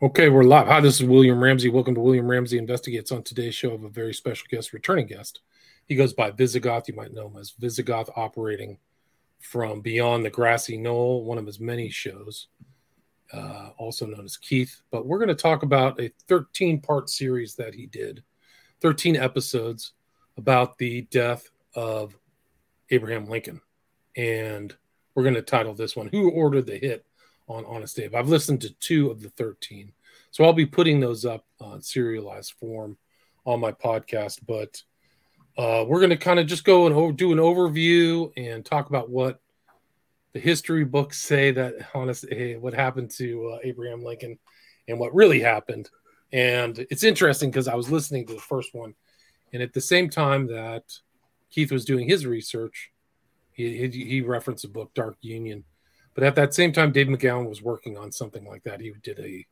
Okay, we're live. Hi, this is William Ramsey. Welcome to William Ramsey Investigates. On today's show, of a very special guest, returning guest. He goes by Vyzygoth. You might know him as Vyzygoth, operating from Beyond the Grassy Knoll, one of his many shows, uh, also known as Keith. But we're going to talk about a 13 part series that he did, 13 episodes about the death of Abraham Lincoln. And we're going to title this one, Who Ordered the Hit? On Honest Abe. I've listened to two of the 13. So I'll be putting those up on serialized form on my podcast. But uh, we're going to kind of just go and over, do an overview and talk about what the history books say that honest what happened to uh, Abraham Lincoln and what really happened. And it's interesting because I was listening to the first one, and at the same time that Keith was doing his research, he, he, he referenced a book, Dark Union, but at that same time, Dave McGowan was working on something like that. He did a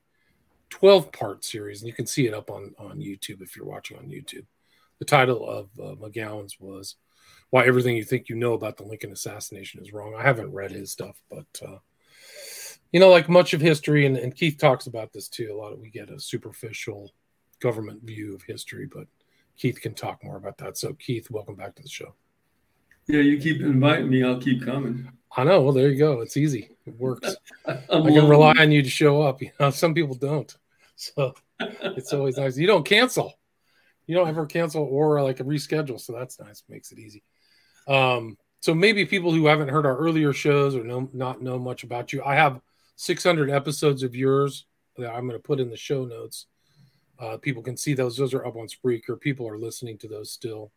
12 part series, and you can see it up on, on YouTube if you're watching on YouTube. The title of uh, McGowan's was Why Everything You Think You Know About the Lincoln Assassination is Wrong. I haven't read his stuff, but, uh, you know, like much of history, and, and Keith talks about this too. A lot of we get a superficial government view of history, but Keith can talk more about that. So, Keith, welcome back to the show. Yeah, you keep inviting me, I'll keep coming. I know. Well, there you go. It's easy. It works. I can rely on you to show up. You know, some people don't. So it's always nice. You don't cancel. You don't ever cancel or like a reschedule. So that's nice. Makes it easy. Um, so maybe people who haven't heard our earlier shows or know not know much about you. I have 600 episodes of yours that I'm going to put in the show notes. Uh, people can see those. Those are up on Spreaker. People are listening to those still.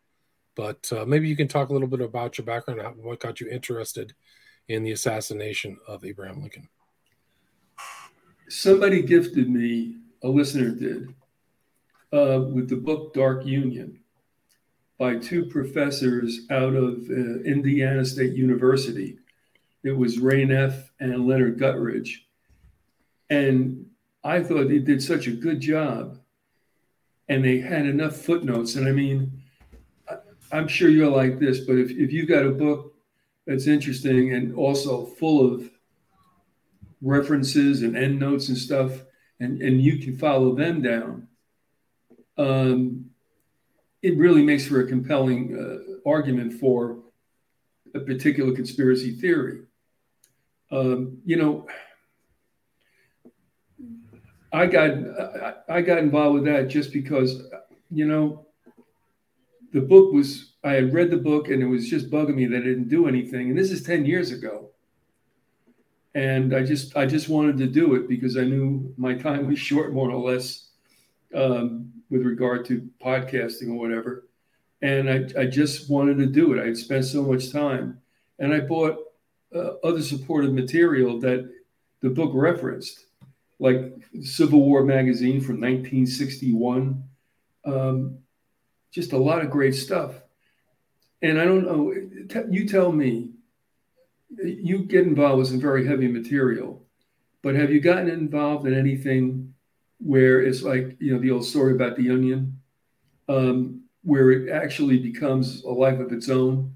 But uh, maybe you can talk a little bit about your background, what got you interested in the assassination of Abraham Lincoln? Somebody gifted me, a listener did, uh, with the book Dark Union by two professors out of uh, Indiana State University. It was Ray Neff and Leonard Guttridge. And I thought they did such a good job. And they had enough footnotes. And I mean, I'm sure you're like this, but if, if you've got a book that's interesting and also full of references and endnotes and stuff, and, and you can follow them down. Um, it really makes for a compelling uh, argument for a particular conspiracy theory. Um, you know, I got I, I got involved with that just because, you know, the book was I had read the book and it was just bugging me that it didn't do anything. And this is 10 years ago. And I just I just wanted to do it because I knew my time was short, more or less, um, with regard to podcasting or whatever. And I, I just wanted to do it. I had spent so much time. And I bought uh, other supportive material that the book referenced, like Civil War magazine from 1961. Um, just a lot of great stuff. And I don't know, you tell me, you get involved with some very heavy material, but have you gotten involved in anything where it's like, you know, the old story about the onion, um, where it actually becomes a life of its own,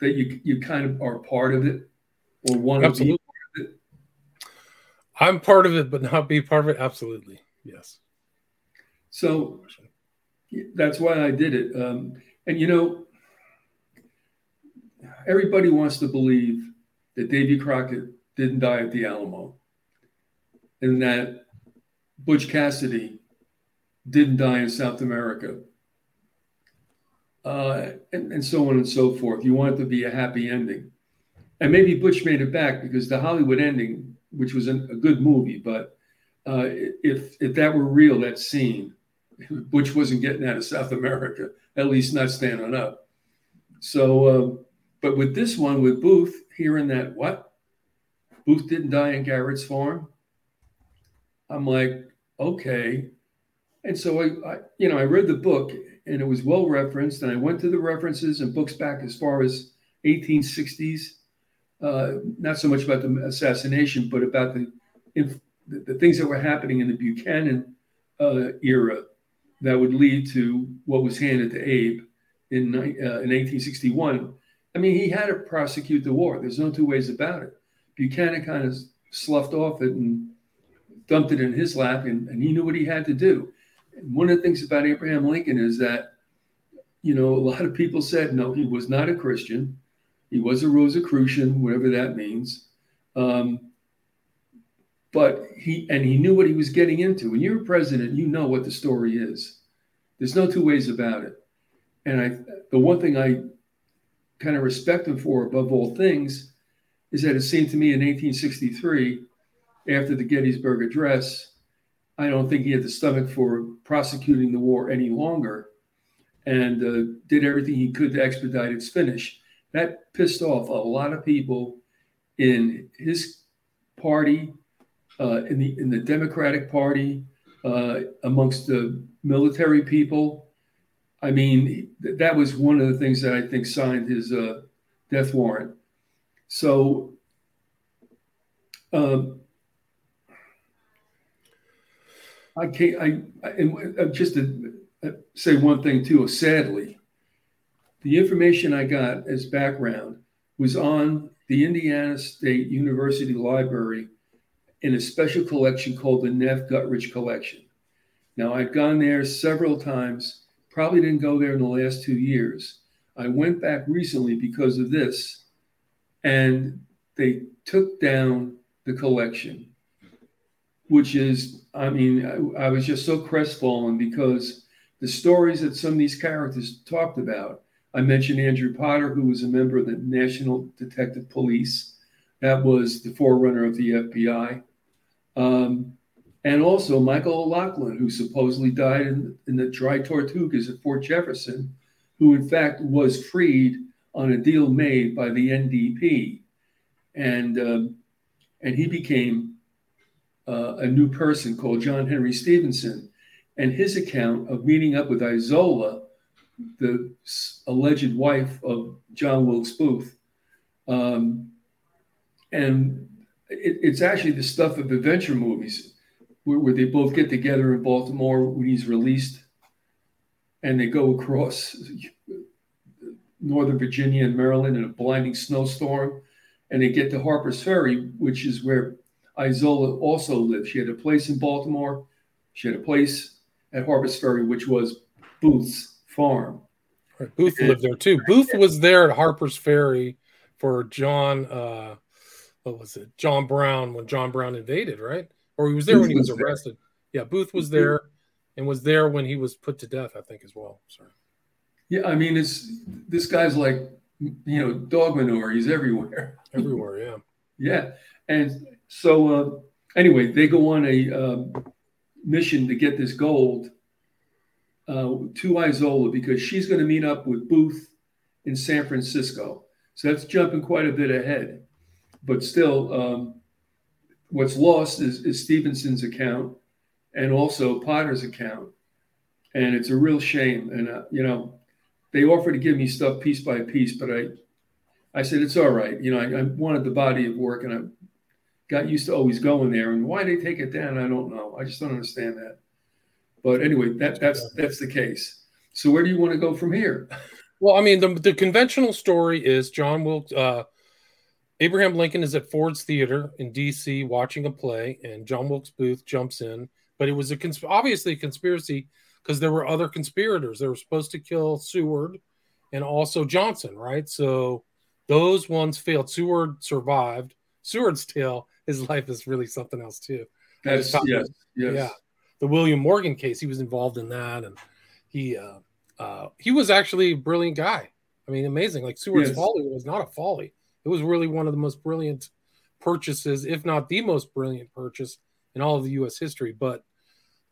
that you, you kind of are part of it or want to be part of it? I'm part of it, but not be part of it. Absolutely. Yes. So that's why I did it. Um, and you know, everybody wants to believe that Davy Crockett didn't die at the Alamo and that Butch Cassidy didn't die in South America. Uh, and, and so on and so forth. You want it to be a happy ending. And maybe Butch made it back because the Hollywood ending, which was a, a good movie, but uh, if if that were real, that scene, Butch wasn't getting out of South America, at least not standing up. So um, but with this one, with Booth, hearing that what Booth didn't die in Garrett's farm, I'm like, okay. And so I, I, you know, I read the book and it was well referenced, and I went to the references and books back as far as 1860s. Uh, not so much about the assassination, but about the, the, the things that were happening in the Buchanan uh, era that would lead to what was handed to Abe in, uh, in 1861 I mean, he had to prosecute the war. There's no two ways about it. Buchanan kind of sloughed off it and dumped it in his lap, and, and he knew what he had to do. And one of the things about Abraham Lincoln is that, you know, a lot of people said, no, he was not a Christian. He was a Rosicrucian, whatever that means. Um, but he and he knew what he was getting into. When you're a president, you know what the story is. There's no two ways about it. And I, the one thing I kind of respect him for above all things is that it seemed to me in 1863, after the Gettysburg Address, I don't think he had the stomach for prosecuting the war any longer and uh, did everything he could to expedite its finish. That pissed off a lot of people in his party, in the in the Democratic Party, uh, amongst the military people. I mean, th- that was one of the things that I think signed his uh, death warrant. So, um, I can't. I, I and uh, just to uh, say one thing too. Sadly, the information I got as background was on the Indiana State University Library in a special collection called the Neff Guttridge Collection. Now, I've gone there several times, probably didn't go there in the last two years. I went back recently because of this, and they took down the collection, which is, I mean, I, I was just so crestfallen because the stories that some of these characters talked about. I mentioned Andrew Potter, who was a member of the National Detective Police. That was the forerunner of the FBI. Um, and also Michael O'Loughlin, who supposedly died in, in the dry tortugas at Fort Jefferson, who in fact was freed on a deal made by the NDP. And, um, and he became uh, a new person called John Henry Stevenson. And his account of meeting up with Izola, the alleged wife of John Wilkes Booth, um, and it, it's actually the stuff of adventure movies where, where, they both get together in Baltimore when he's released and they go across Northern Virginia and Maryland in a blinding snowstorm. And they get to Harper's Ferry, which is where Izola also lived. She had a place in Baltimore, she had a place at Harper's Ferry, which was Booth's farm. Booth lived there too. Booth was there at Harper's Ferry for John. Uh, what was it? John Brown when John Brown invaded, right? Or he was there Booth when he was, was arrested. There. Yeah, Booth was there and was there when he was put to death, I think, as well. Sorry. Yeah, I mean, it's this guy's like you know dog manure. He's everywhere. Everywhere, yeah. yeah, and so uh, anyway, they go on a um, mission to get this gold uh, to Izola because she's going to meet up with Booth in San Francisco. So that's jumping quite a bit ahead but still, um, what's lost is, is Stevenson's account and also Potter's account, and it's a real shame. And uh, you know, they offered to give me stuff piece by piece, but I, I said it's all right. You know, I, I wanted the body of work, and I got used to always going there. And why they take it down, I don't know. I just don't understand that. But anyway, that that's that's the case. So where do you want to go from here? Well, I mean, the, the conventional story is John Wilkes, uh, Abraham Lincoln is at Ford's Theater in D.C. watching a play, and John Wilkes Booth jumps in. But it was a cons- obviously a conspiracy because there were other conspirators. They were supposed to kill Seward and also Johnson, right? So those ones failed. Seward survived. Seward's tale, his life is really something else too. That's yes, yes. yeah. The William Morgan case, he was involved in that, and he uh, uh, he was actually a brilliant guy. I mean, amazing. Like Seward's yes. folly was not a folly. It was really one of the most brilliant purchases, if not the most brilliant purchase in all of the U.S. history. But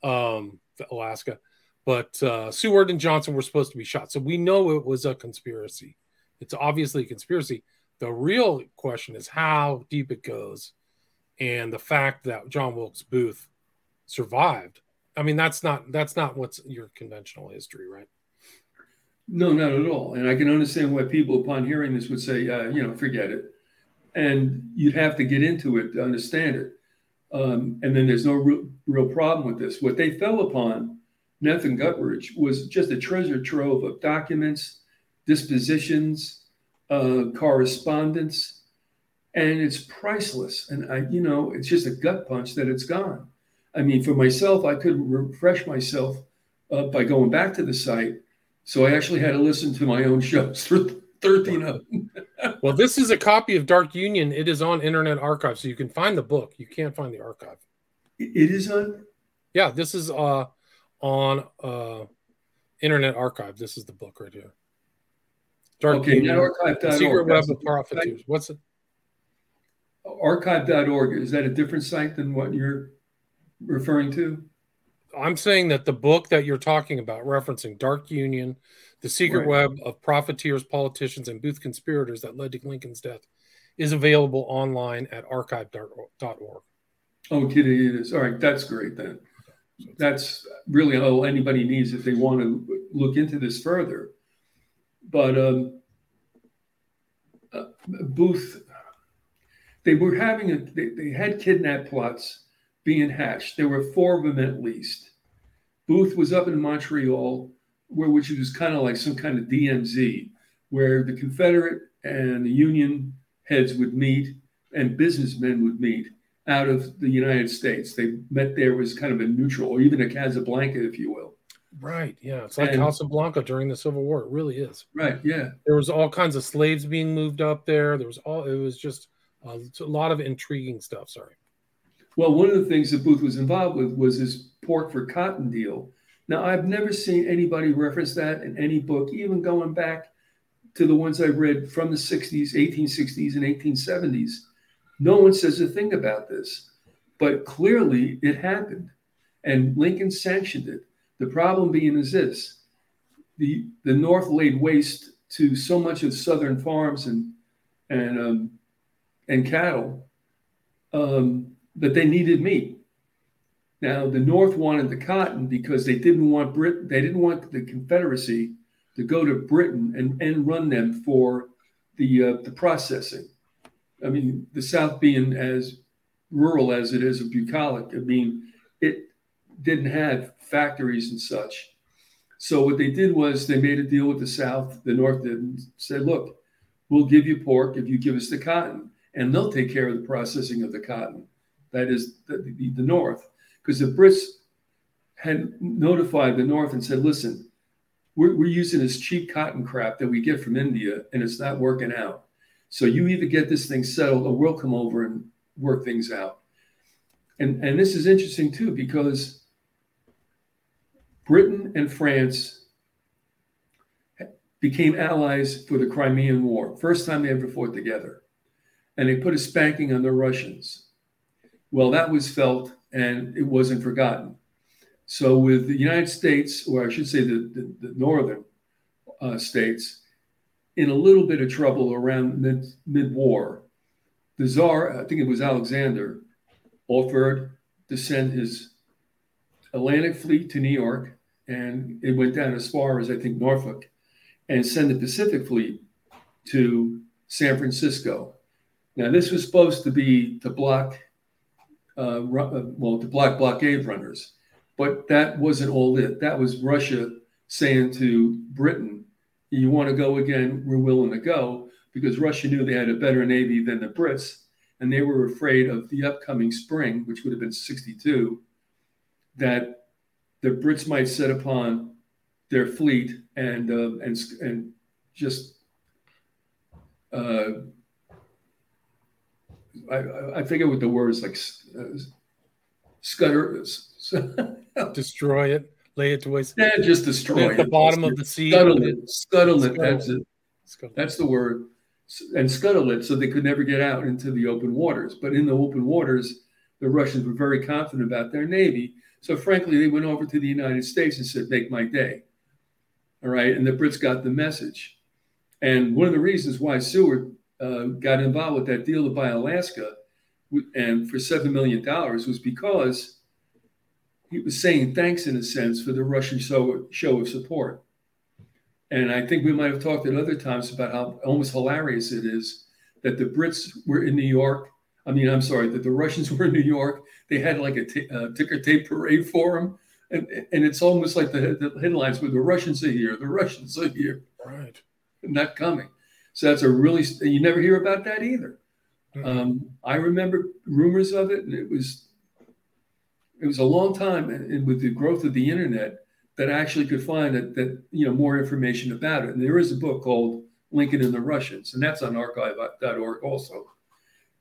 um, Alaska, but uh, Seward and Johnson were supposed to be shot, so we know it was a conspiracy. It's obviously a conspiracy. The real question is how deep it goes, and the fact that John Wilkes Booth survived. I mean, that's not that's not what's your conventional history, right? No, not at all. And I can understand why people, upon hearing this, would say, uh, you know, forget it. And you'd have to get into it to understand it. Um, and then there's no real, real problem with this. What they fell upon, and Guttridge, was just a treasure trove of documents, dispositions, uh, correspondence, and it's priceless. And I, you know, it's just a gut punch that it's gone. I mean, for myself, I couldn't refresh myself uh, by going back to the site. So I actually had to listen to my own shows for 13 of them. well, this is a copy of Dark Union. It is on Internet Archive, so you can find the book. You can't find the archive. It is on? Yeah, this is uh, on uh, Internet Archive. This is the book right here. Dark okay, Union, archive.org. Secret Web of Profiteers. What's it? Archive.org. Is that a different site than what you're referring to? I'm saying that the book that you're talking about, referencing Dark Union, the secret right. web of profiteers, politicians, and booth conspirators that led to Lincoln's death, is available online at archive.org. Oh, it is. All right, that's great then. That's really all anybody needs if they want to look into this further. But um, uh, Booth, they were having a, they, they had kidnap plots being hatched. There were four of them at least. Booth was up in Montreal, where which was kind of like some kind of DMZ, where the Confederate and the Union heads would meet and businessmen would meet out of the United States. They met there was kind of a neutral, or even a Casablanca, if you will. Right. Yeah. It's like and, Casablanca during the Civil War. It really is. Right. Yeah. There was all kinds of slaves being moved up there. There was all. It was just a lot of intriguing stuff. Sorry. Well, one of the things that Booth was involved with was his pork for cotton deal. Now, I've never seen anybody reference that in any book, even going back to the ones I read from the 60s, 1860s, and 1870s. No one says a thing about this, but clearly it happened, and Lincoln sanctioned it. The problem being is this: the the North laid waste to so much of Southern farms and and um, and cattle um, that they needed meat. Now the North wanted the cotton because they didn't want Brit they didn't want the Confederacy to go to Britain and, and run them for the uh, the processing. I mean, the South being as rural as it is, bucolic. I mean, it didn't have factories and such. So what they did was they made a deal with the South, the North did, and said, "Look, we'll give you pork if you give us the cotton, and they'll take care of the processing of the cotton." That is the, the, the North, because the Brits had notified the North and said, listen, we're, we're using this cheap cotton crap that we get from India and it's not working out. So you either get this thing settled or we'll come over and work things out. And, and this is interesting too, because Britain and France became allies for the Crimean War, first time they ever fought together. And they put a spanking on the Russians. Well, that was felt and it wasn't forgotten. So, with the United States, or I should say the, the, the northern uh, states, in a little bit of trouble around mid, mid-war, the Tsar, I think it was Alexander, offered to send his Atlantic fleet to New York, and it went down as far as I think Norfolk, and send the Pacific fleet to San Francisco. Now, this was supposed to be to block uh, uh, well, the black blockade runners. But that wasn't all it. That was Russia saying to Britain, you want to go again, we're willing to go, because Russia knew they had a better navy than the Brits, and they were afraid of the upcoming spring, which would have been 62, that the Brits might set upon their fleet and uh, and and just uh, I, I forget what the words like uh, scutter destroy it lay it to waste. Yeah just destroy at the bottom of the sea. scuttle it scuttle it that's it. that's the word and scuttle it so they could never get out into the open waters. But in the open waters the russians were very confident about their navy. So frankly they went over to the united states and said make my day. All right? And the brits got the message. And one of the reasons why seward uh, got involved with that deal to buy Alaska, and for seven million dollars was because he was saying thanks in a sense for the Russian show, show of support. And I think we might have talked at other times about how almost hilarious it is that the Brits were in New York. I mean, I'm sorry, that the Russians were in New York. They had like a t- uh, ticker tape parade for them. And, and it's almost like the, the headlines where the Russians are here, the Russians are here. Right. Not coming. So that's a really you never hear about that either. Mm-hmm. Um, I remember rumors of it, and it was it was a long time, and with the growth of the internet, that I actually could find that, that you know more information about it. And there is a book called Lincoln and the Russians, and that's on archive.org also.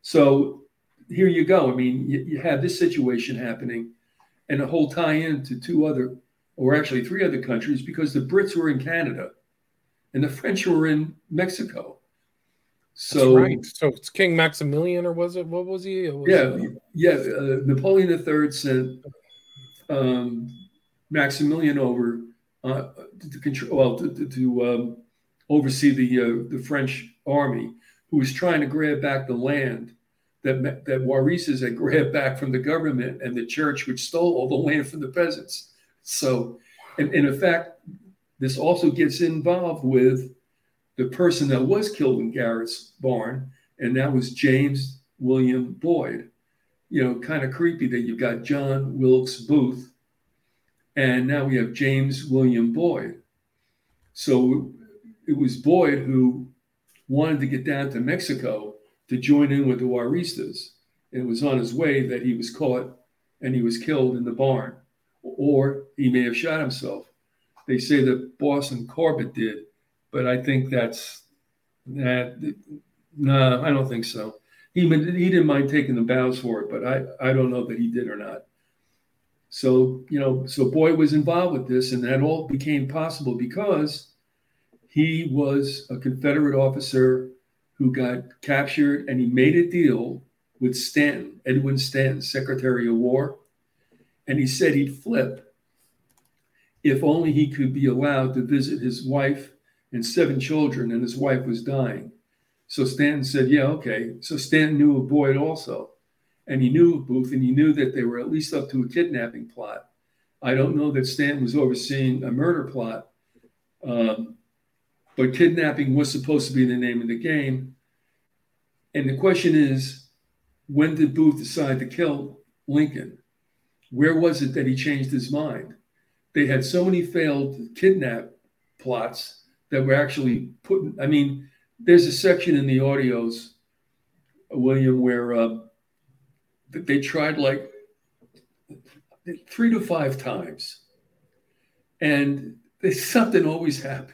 So here you go. I mean, you, you have this situation happening, and a whole tie-in to two other, or actually three other countries, because the Brits were in Canada, and the French were in Mexico. So right. So it's King Maximilian, or was it? What was he? Was yeah, yeah. Uh, Napoleon III sent um, Maximilian over uh, to control, well, to, to, to um, oversee the uh, the French army, who was trying to grab back the land that that Juaristas had grabbed back from the government and the church, which stole all the land from the peasants. So, and, and in fact, this also gets involved with the person that was killed in Garrett's barn, and that was James William Boyd. You know, kind of creepy that you've got John Wilkes Booth, and now we have James William Boyd. So it was Boyd who wanted to get down to Mexico to join in with the Juaristas. It was on his way that he was caught and he was killed in the barn, or he may have shot himself. They say that Boston Corbett did, but I think that's that. No, I don't think so. He he didn't mind taking the bows for it, but I I don't know that he did or not. So you know, so Boyd was involved with this, and that all became possible because he was a Confederate officer who got captured, and he made a deal with Stanton, Edwin Stanton, Secretary of War, and he said he'd flip if only he could be allowed to visit his wife and seven children, and his wife was dying. So Stanton said, Yeah, okay. So Stanton knew of Boyd also. And he knew of Booth, and he knew that they were at least up to a kidnapping plot. I don't know that Stanton was overseeing a murder plot, um, but kidnapping was supposed to be the name of the game. And the question is when did Booth decide to kill Lincoln? Where was it that he changed his mind? They had so many failed kidnap plots that were actually put. I mean, there's a section in the audios, William, where uh, they tried like three to five times, and something always happened.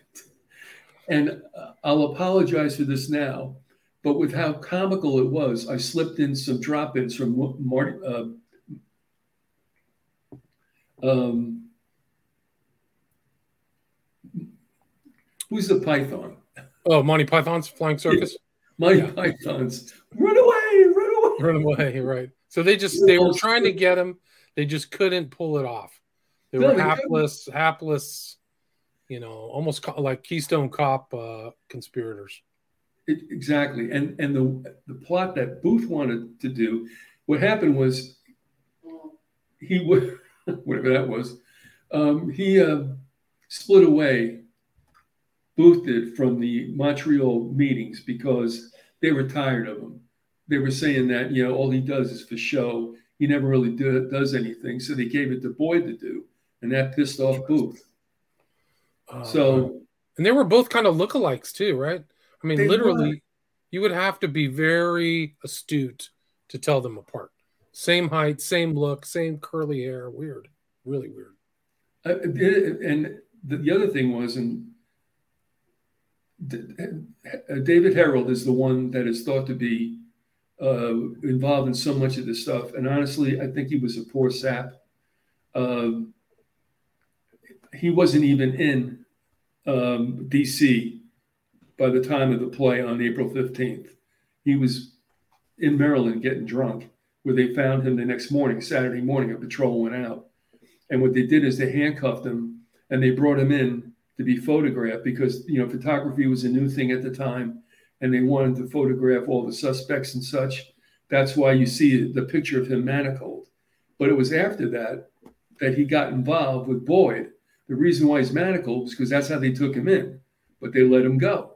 And uh, I'll apologize for this now, but with how comical it was, I slipped in some drop-ins from Marty. Uh, um, Who's the Python? Oh, Monty Python's Flying Circus. Monty yeah. Python's run away, run away, run away. Right. So they just they were trying to get him. They just couldn't pull it off. They no, were they hapless, couldn't. hapless. You know, almost like Keystone Cop uh, conspirators. It, exactly, and and the the plot that Booth wanted to do, what happened was, he would whatever that was, um, he uh, split away Booth did from the Montreal meetings because they were tired of him. They were saying that, you know, all he does is for show. He never really do, does anything. So they gave it to Boyd to do, and that pissed off Booth. Uh, so, and they were both kind of lookalikes too, right? I mean, literally, were. you would have to be very astute to tell them apart. Same height, same look, same curly hair. Weird, really weird. Uh, and the, the other thing was, and David Herold is the one that is thought to be uh, involved in so much of this stuff. And honestly, I think he was a poor sap. Um, he wasn't even in um, DC by the time of the play on April 15th. He was in Maryland getting drunk, where they found him the next morning, Saturday morning. A patrol went out. And what they did is they handcuffed him and they brought him in to be photographed because you know photography was a new thing at the time and they wanted to photograph all the suspects and such. That's why you see the picture of him manacled. But it was after that that he got involved with boyd. The reason why he's manacled was because that's how they took him in but they let him go.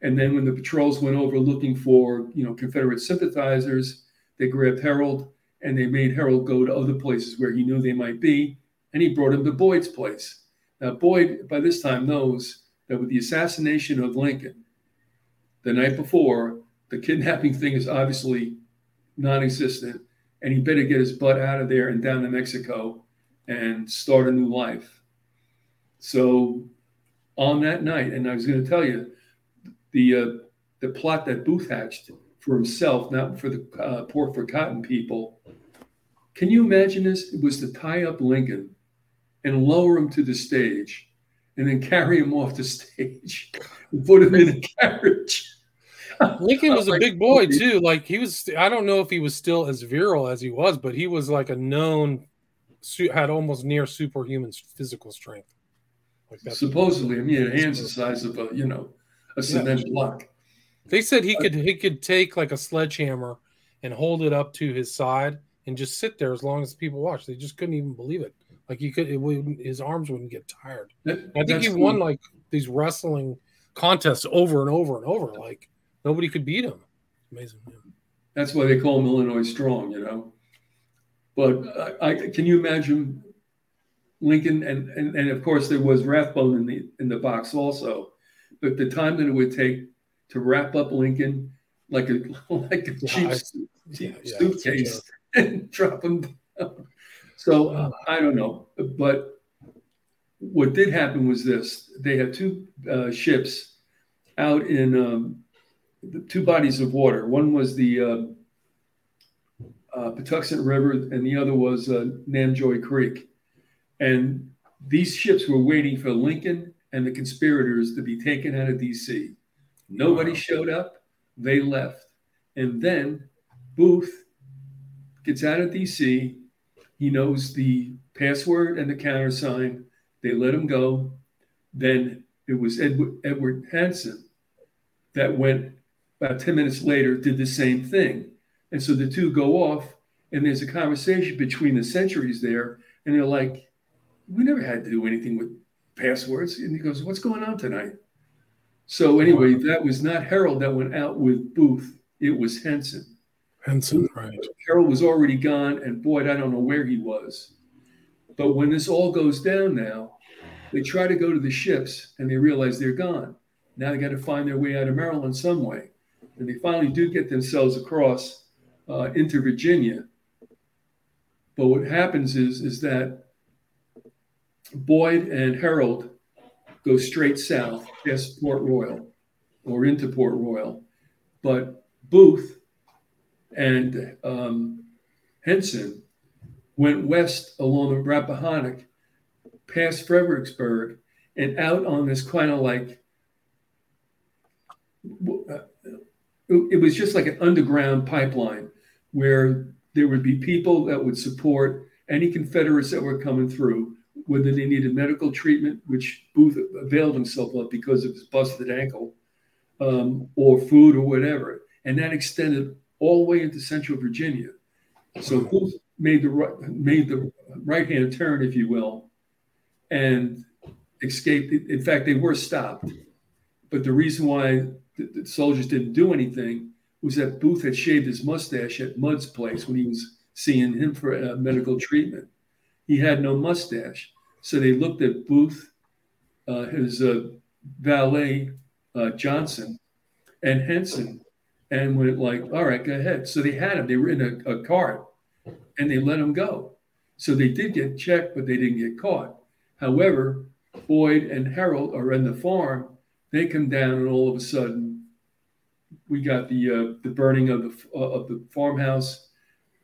And then when the patrols went over looking for you know confederate sympathizers they grabbed Herold and they made Herold go to other places where he knew they might be and he brought him to boyd's place now, Boyd, by this time, knows that with the assassination of Lincoln the night before, the kidnapping thing is obviously non existent. and he better get his butt out of there and down to Mexico and start a new life. So on that night, and I was going to tell you, the uh, the plot that Booth hatched for himself, not for the uh, Pork for Cotton people. Can you imagine this? It was to tie up Lincoln and lower him to the stage and then carry him off the stage and put him in a carriage. Lincoln was a big boy too. Like he was, I don't know if he was still as virile as he was, but he was like a known, had almost near superhuman physical strength. Like that. Supposedly, I mean, hands the size of a, you know, a cement yeah. block. They said he uh, could he could take like a sledgehammer and hold it up to his side and just sit there as long as people watched. They just couldn't even believe it. Like he could, would, his arms wouldn't get tired. That, I think he won like these wrestling contests over and over and over. Like nobody could beat him. Amazing. Yeah. That's why they call him Illinois Strong, you know. But I, I can you imagine Lincoln and, and and of course there was Rathbone in the in the box also. But the time that it would take to wrap up Lincoln like a like a cheap, cheap yeah, suitcase and drop him down. So uh, I don't know, but what did happen was this: they had two uh, ships out in um, two bodies of water. One was the uh, uh, Patuxent River, and the other was uh, Nanjemoy Creek. And these ships were waiting for Lincoln and the conspirators to be taken out of D.C. Nobody wow. showed up. They left. And then Booth gets out of DC. He knows the password and the countersign. They let him go. Then it was Edward, Edward Hanson that went about 10 minutes later, did the same thing. And so the two go off, and there's a conversation between the centuries there. And they're like, We never had to do anything with passwords. And he goes, What's going on tonight? So anyway, that was not Herold that went out with Booth. It was Henson. Henson, right. Herold was already gone, and Boyd, I don't know where he was. But when this all goes down now, they try to go to the ships and they realize they're gone. Now they got to find their way out of Maryland some way. And they finally do get themselves across uh, into Virginia. But what happens is, is that Boyd and Herold go straight south past Port Royal or into Port Royal. But Booth and um, Henson went west along the Rappahannock, past Fredericksburg, and out on this kind of like uh, it was just like an underground pipeline where there would be people that would support any Confederates that were coming through whether they needed medical treatment, which Booth availed himself of because of his busted ankle, um, or food or whatever. And that extended all the way into central Virginia. So Booth made the right, made the right hand turn, if you will, and escaped. In fact, they were stopped. But the reason why the, soldiers didn't do anything was that Booth had shaved his mustache at Mudd's place when he was seeing him for uh, medical treatment. He had no mustache. So they looked at Booth, uh, his uh, valet uh, Johnson, and Henson, and went like, "All right, go ahead." So they had him. They were in a, a cart, and they let him go. So they did get checked, but they didn't get caught. However, Boyd and Herold are in the farm. They come down, and all of a sudden, we got the uh, the burning of the uh, of the farmhouse.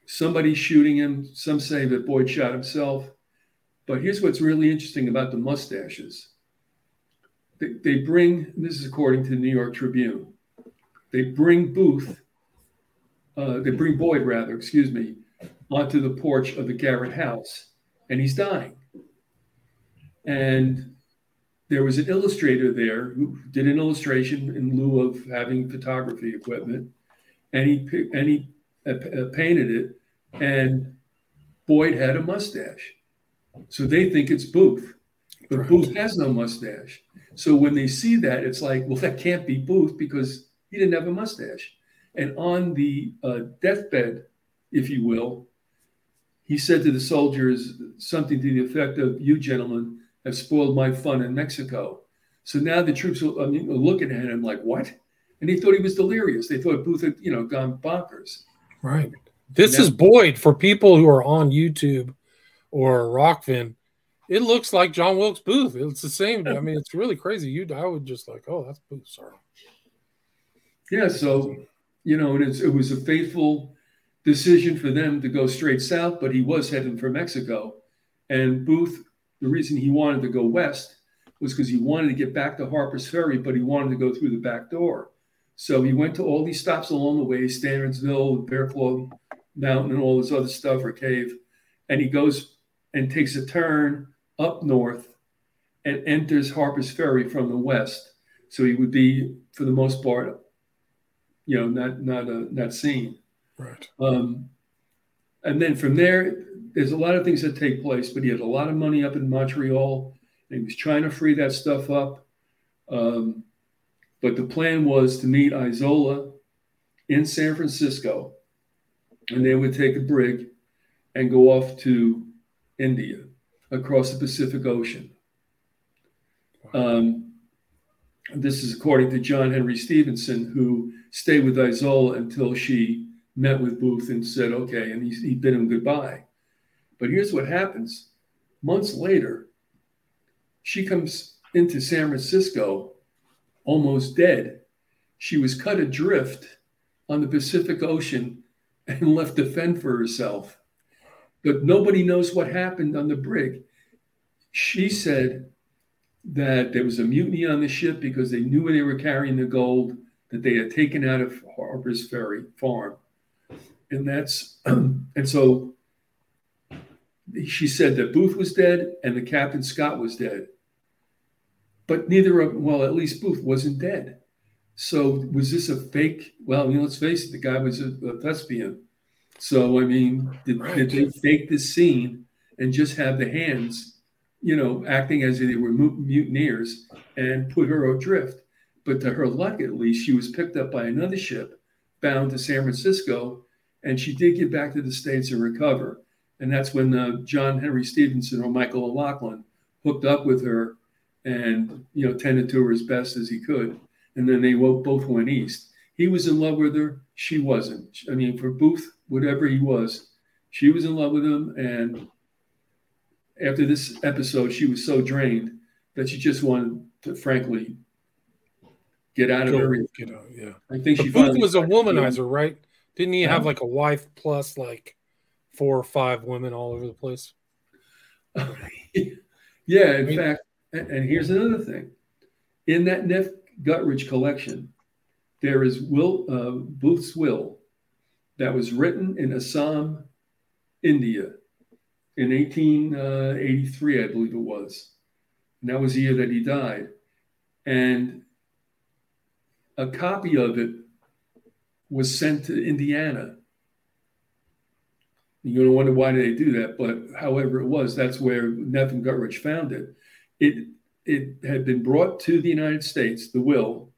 Somebody shooting him. Some say that Boyd shot himself. But here's what's really interesting about the mustaches. They, they bring, this is according to the New York Tribune, they bring Booth, uh, they bring Boyd, rather, excuse me, onto the porch of the Garrett house, and he's dying. And there was an illustrator there who did an illustration in lieu of having photography equipment, and he and he uh, uh painted it. And Boyd had a mustache. So they think it's Booth, but. Booth has no mustache. So when they see that, it's like, well, that can't be Booth because he didn't have a mustache. And on the uh, deathbed, if you will, he said to the soldiers something to the effect of, You gentlemen have spoiled my fun in Mexico. So now the troops are, I mean, are looking at him like, What? And they thought he was delirious. They thought Booth had, you know, gone bonkers. Right. This Now- is Boyd for people who are on YouTube or Rokfin. It looks like John Wilkes Booth. It's the same. I mean, it's really crazy. You, I would just like, oh, that's Booth. Sorry. Yeah, so you know, and it was a faithful decision for them to go straight south, but he was heading for Mexico. And Booth, the reason he wanted to go west was because he wanted to get back to Harper's Ferry, but he wanted to go through the back door. So he went to all these stops along the way, Stanardsville, Bear Claw Mountain, and all this other stuff, or cave. And he goes and takes a turn up north and enters Harper's Ferry from the west. So he would be, for the most part, you know, not not uh, not seen. Right. Um, and then from there, there's a lot of things that take place. But he had a lot of money up in Montreal, and he was trying to free that stuff up. Um, but the plan was to meet Izola in San Francisco, and they would take a brig and go off to India across the Pacific Ocean. Um, this is according to John Henry Stevenson, who stayed with Izola until she met with Booth and said, okay, and he, he bid him goodbye. But here's what happens months later, she comes into San Francisco almost dead. She was cut adrift on the Pacific Ocean and left to fend for herself. But nobody knows what happened on the brig. She said that there was a mutiny on the ship because they knew they were carrying the gold that they had taken out of Harper's Ferry farm. And that's, and so she said that Booth was dead and the Captain Scott was dead. But neither of, well, at least Booth wasn't dead. So was this a fake? Well, you know, let's face it, the guy was a, a thespian. So, I mean, did, Right. did they fake this scene and just have the hands, you know, acting as if they were mutineers and put her adrift? But to her luck, at least, she was picked up by another ship bound to San Francisco, and she did get back to the States and recover. And that's when uh, John Henry Stevenson or Michael O'Loughlin hooked up with her and, you know, tended to her as best as he could. And then they both went east. He was in love with her. She wasn't. I mean, for Booth, whatever he was, she was in love with him. And after this episode, she was so drained that she just wanted to, frankly, get out of everything. get out, yeah. I think But she Booth was a womanizer, right? Didn't he have like a wife plus like four or five women all over the place? yeah, in mean- fact, and, here's another thing. In that Neff Guttridge collection, there is Will uh, Booth's will that was written in Assam, India, in 1883, I believe it was. And that was the year that he died. And a copy of it was sent to Indiana. You're going to wonder why did they do that, but however it was, that's where Neff and Guttridge found it. It it had been brought to the United States, the will,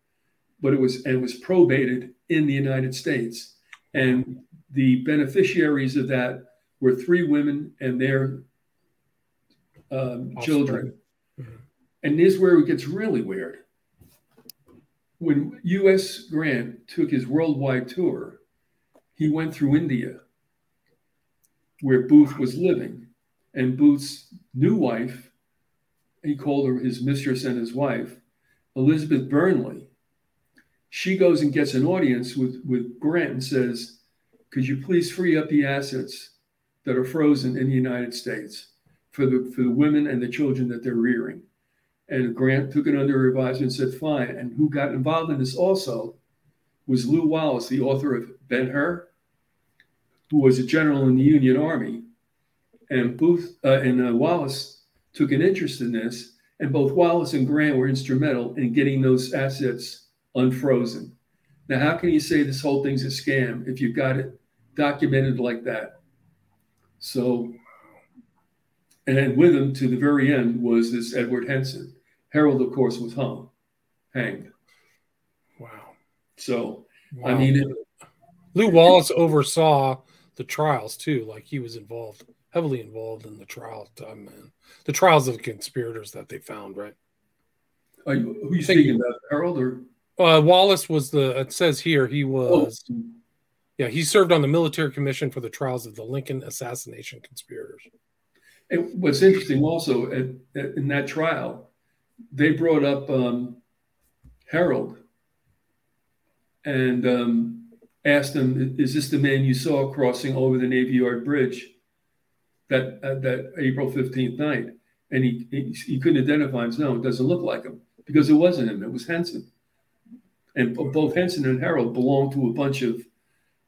but it was and it was probated in the United States, and the beneficiaries of that were three women and their um, children. Mhm. And this is where it gets really weird. When U.S. Grant took his worldwide tour, he went through India, where Booth was living, and Booth's new wife, he called her his mistress and his wife, Elizabeth Burnley. She goes and gets an audience with, with Grant and says, Could you please free up the assets that are frozen in the United States for the, for the women and the children that they're rearing? And Grant took it under advisement and said, Fine. And who got involved in this also was Lew Wallace, the author of Ben Hur, who was a general in the Union Army. And Booth uh, and uh, Wallace took an interest in this, and both Wallace and Grant were instrumental in getting those assets unfrozen. Now, how can you say this whole thing's a scam if you've got it documented like that? So, and with him to the very end was this Edward Henson. Herold, of course, was hung, hanged. Wow. So, I mean, it, Lew Wallace oversaw the trials too. Like he was involved, heavily involved in the trial time, man. The trials of the conspirators that they found, right? are you, who are you speaking about, Herold or? Uh, Wallace was the. It says here he Oh, was Yeah, he served on the military commission for the trials of the Lincoln assassination conspirators. What's interesting also at, at, in that trial, they brought up um, Herold and um, asked him, "Is this the man you saw crossing over the Navy Yard Bridge that uh, that April fifteenth night?" And he, he, he couldn't identify him. No, it doesn't look like him because it wasn't him. It was Henson. And both Henson and Herold belonged to a bunch of,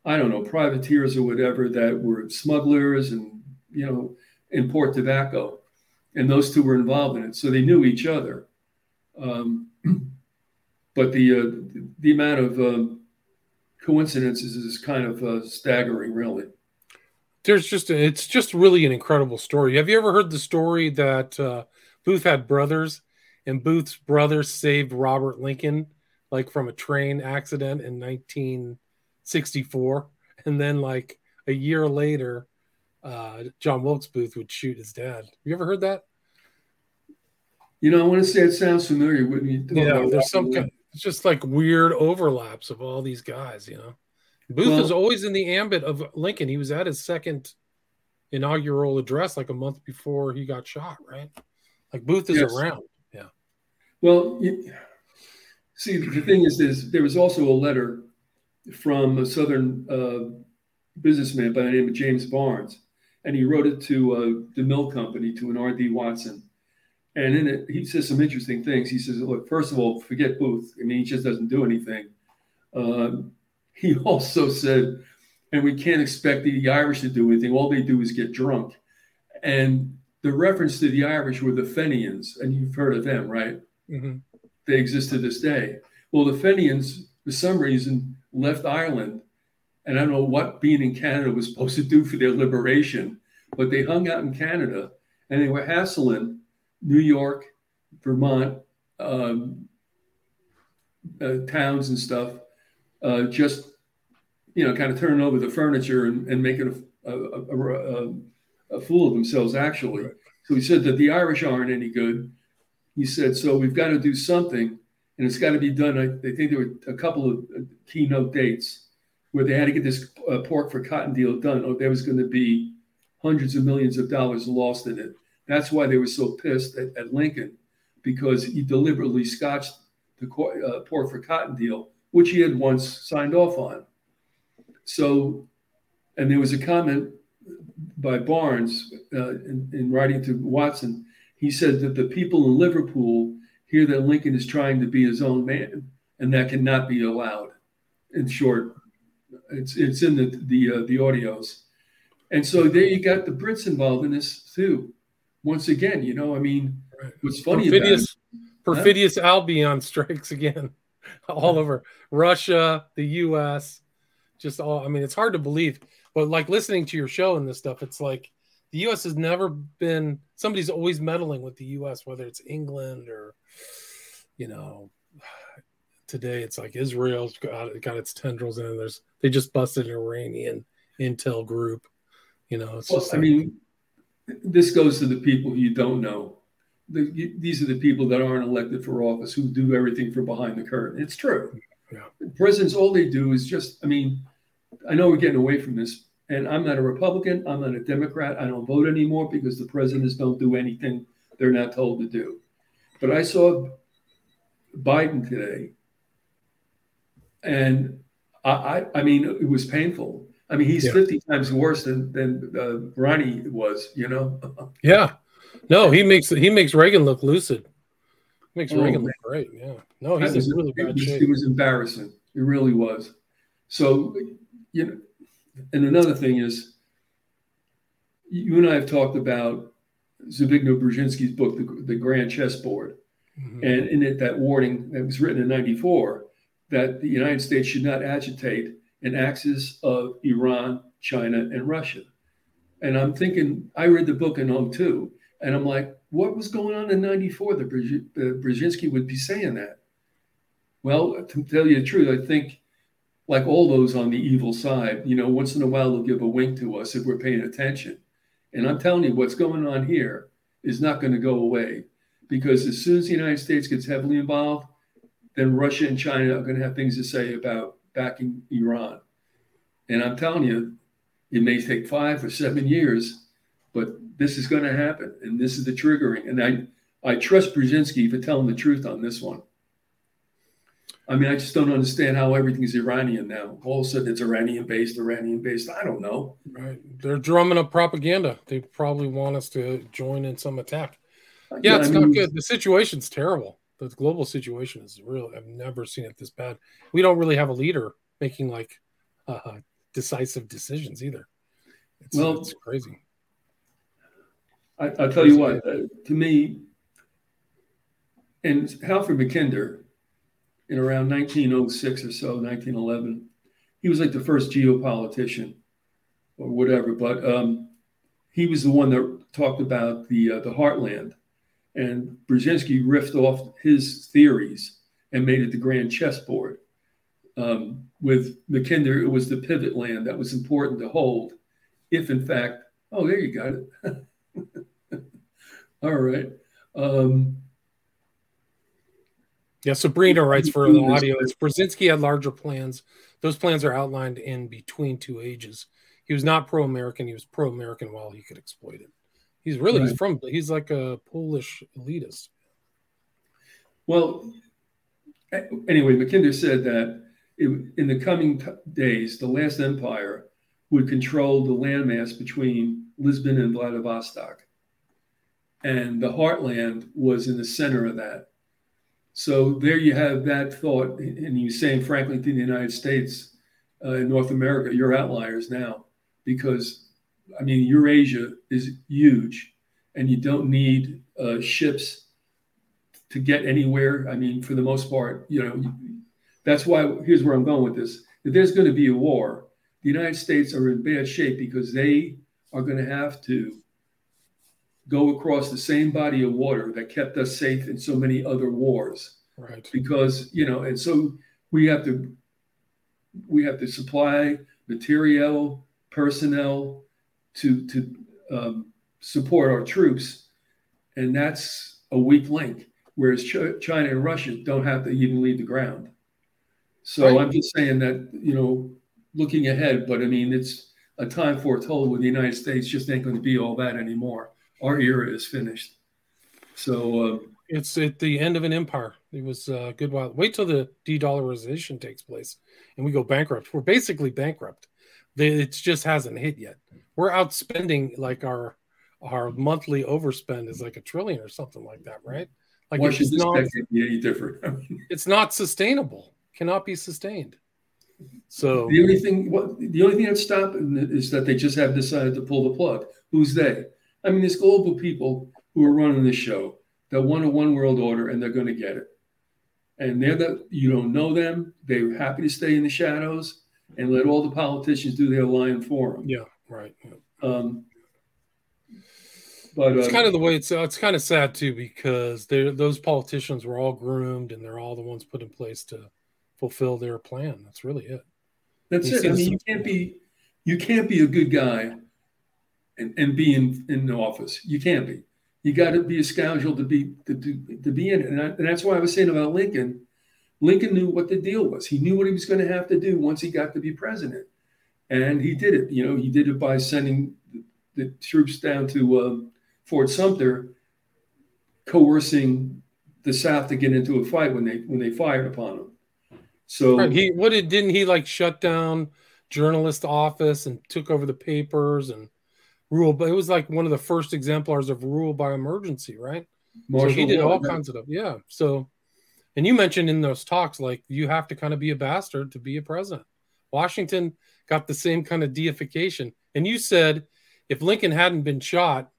I don't know, privateers or whatever that were smugglers and you know import tobacco, and those two were involved in it, so they knew each other. Um, but the uh, the amount of uh, coincidences is kind of uh, staggering, really. There's just it's just really an incredible story. Have you ever heard the story that uh, Booth had brothers, and Booth's brother saved Robert Lincoln like from a train accident in 1964, and then like a year later, uh, John Wilkes Booth would shoot his dad. You ever heard that? You know, I want to say it sounds familiar. When you yeah, there's some kind, it's just like weird overlaps of all these guys. You know, Booth well, was always in the ambit of Lincoln. He was at his second inaugural address like a month before he got shot. Right, like Booth is yes. around. Yeah. Well, you, see, the thing is, is there was also a letter from a Southern uh, businessman by the name of James Barnes and he wrote it to uh, the mill company to an R.D. Watson. And in it, he says some interesting things. He says, look, first of all, forget Booth. I mean, he just doesn't do anything. Um, he also said, and we can't expect the Irish to do anything. All they do is get drunk. And the reference to the Irish were the Fenians, and you've heard of them, right? Mm-hmm. They exist to this day. Well, the Fenians, for some reason, left Ireland and I don't know what being in Canada was supposed to do for their liberation, but they hung out in Canada and they were hassling New York, Vermont, um, uh, towns and stuff, uh, just you know, kind of turning over the furniture and, and making a, a, a, a, fool of themselves. Actually, so he said that the Irish aren't any good. He said so we've got to do something, and it's got to be done. I, I think there were a couple of keynote dates where they had to get this uh, pork for cotton deal done, or there was going to be hundreds of millions of dollars lost in it. That's why they were so pissed at, at Lincoln, because he deliberately scotched the uh, pork for cotton deal, which he had once signed off on. So, and there was a comment by Barnes uh, in, in writing to Watson. He said that the people in Liverpool hear that Lincoln is trying to be his own man, and that cannot be allowed. In short, it's it's in the the uh, the audios, and so there you got the Brits involved in this too. Once again, you know, I mean, what's funny perfidious, perfidious huh? Albion strikes again, all over Russia, the U.S., just all. I mean, it's hard to believe, but like listening to your show and this stuff, it's like the U.S. has never been. Somebody's always meddling with the U.S., whether it's England or, you know, today it's like Israel's got, got its tendrils in. There's they just busted an Iranian intel group. You know, it's well, just. I mean, this goes to the people you don't know. The, these are the people that aren't elected for office who do everything from behind the curtain. It's true. Yeah. Presidents, all they do is just. I mean, I know we're getting away from this, and I'm not a Republican. I'm not a Democrat. I don't vote anymore because the presidents don't do anything they're not told to do. But I saw Biden today and I, I, I mean, it was painful. I mean, he's yeah. 50 times worse than than uh, Ronnie was, you know. yeah, no, he makes he makes Reagan look lucid. Makes oh, Reagan man. look great. Yeah, no, he's was, in really bad it was, shape. It was embarrassing. It really was. So, you know, and another thing is, you and I have talked about Zbigniew Brzezinski's book, The, the Grand Chessboard, mm-hmm. and in it that warning that was written in '94 that the United States should not agitate an axis of Iran, China, and Russia. And I'm thinking, I read the book in 02, and I'm like, what was going on in 94 that Brzezinski would be saying that? Well, to tell you the truth, I think, like all those on the evil side, you know, once in a while they'll give a wink to us if we're paying attention. And I'm telling you, what's going on here is not going to go away because as soon as the United States gets heavily involved, then Russia and China are going to have things to say about backing Iran. And I'm telling you, it may take five or seven years, but this is going to happen. And this is the triggering. And I, I trust Brzezinski for telling the truth on this one. I mean, I just don't understand how everything is Iranian now. All of a sudden, it's Iranian based, Iranian based. I don't know. Right? They're drumming up propaganda. They probably want us to join in some attack. Yeah, yeah it's I mean, not good. The situation's terrible. The global situation is real. I've never seen it this bad. We don't really have a leader making like uh, decisive decisions either. It's, well, it's crazy. I, will tell you what. Uh, to me, and Halford Mackinder in around 1906 or so, 1911. He was like the first geopolitician or whatever, but um, he was the one that talked about the uh, the heartland. And Brzezinski riffed off his theories and made it the grand chessboard. Um, with Mackinder, it was the pivot land that was important to hold, if in fact, oh, there you got it. All right. Um, yeah, Sabrina writes for the audio. It's Brzezinski had larger plans. Those plans are outlined in Between Two Ages. He was not pro-American. He was pro-American while he could exploit it. He's really right. he's from he's like a Polish elitist. Well, anyway, Mackinder said that it, in the coming days, the last empire would control the landmass between Lisbon and Vladivostok, and the heartland was in the center of that. So there you have that thought, and you saying frankly to the United States, uh, in North America, you're outliers now, because I mean Eurasia is huge, and you don't need uh, ships to get anywhere. I mean, for the most part, you know, that's why. Here's where I'm going with this: if there's going to be a war, the United States are in bad shape because they are going to have to go across the same body of water that kept us safe in so many other wars. Right. Because, you know, and so we have to we have to supply material, personnel to to um, support our troops, and that's a weak link. Whereas Ch- China and Russia don't have to even leave the ground. So right. I'm just saying that you know, looking ahead, but I mean, it's a time foretold with the United States just ain't going to be all that anymore our era is finished. So uh, it's at the end of an empire. It was a good while. Wait till the de-dollarization takes place and we go bankrupt. We're basically bankrupt. It just hasn't hit yet. We're outspending like our our monthly overspend is like a trillion or something like that, right? Like Why should this not, be any different? it's not sustainable. Cannot be sustained. So the only thing, what the only thing that's stopping is that they just have decided to pull the plug. Who's they? I mean, there's global people who are running this show that want a one world order and they're going to get it. And they're the, you don't know them. They're happy to stay in the shadows and let all the politicians do their lying for them. Yeah, right. Yeah. Um, but it's uh, kind of the way it's. Uh, it's kind of sad too because those politicians were all groomed and they're all the ones put in place to fulfill their plan. That's really it. That's it. I mean, you can't be you can't be a good guy and, and be in, in office. You can't be. You got to be a scoundrel to be to, to, to be in it. And, I, and that's why I was saying about Lincoln. Lincoln knew what the deal was. He knew what he was going to have to do once he got to be president, and he did it. You know, he did it by sending the, the troops down to um, Fort Sumter, coercing the South to get into a fight when they when they fired upon him. So right. he what did didn't he like shut down journalist office and took over the papers and rule, but it was like one of the first exemplars of rule by emergency, right? Marshall so he did all kinds of stuff. Yeah. So, and you mentioned in those talks, like you have to kind of be a bastard to be a president. Washington got the same kind of deification. And you said if Lincoln hadn't been shot,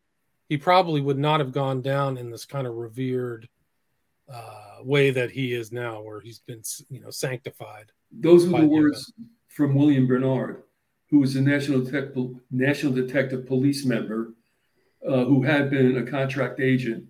he probably would not have gone down in this kind of revered uh, way that he is now, where he's been, you know, sanctified. Those are the words from William Bernard who was a National Detective, National Detective Police member uh, who had been a contract agent.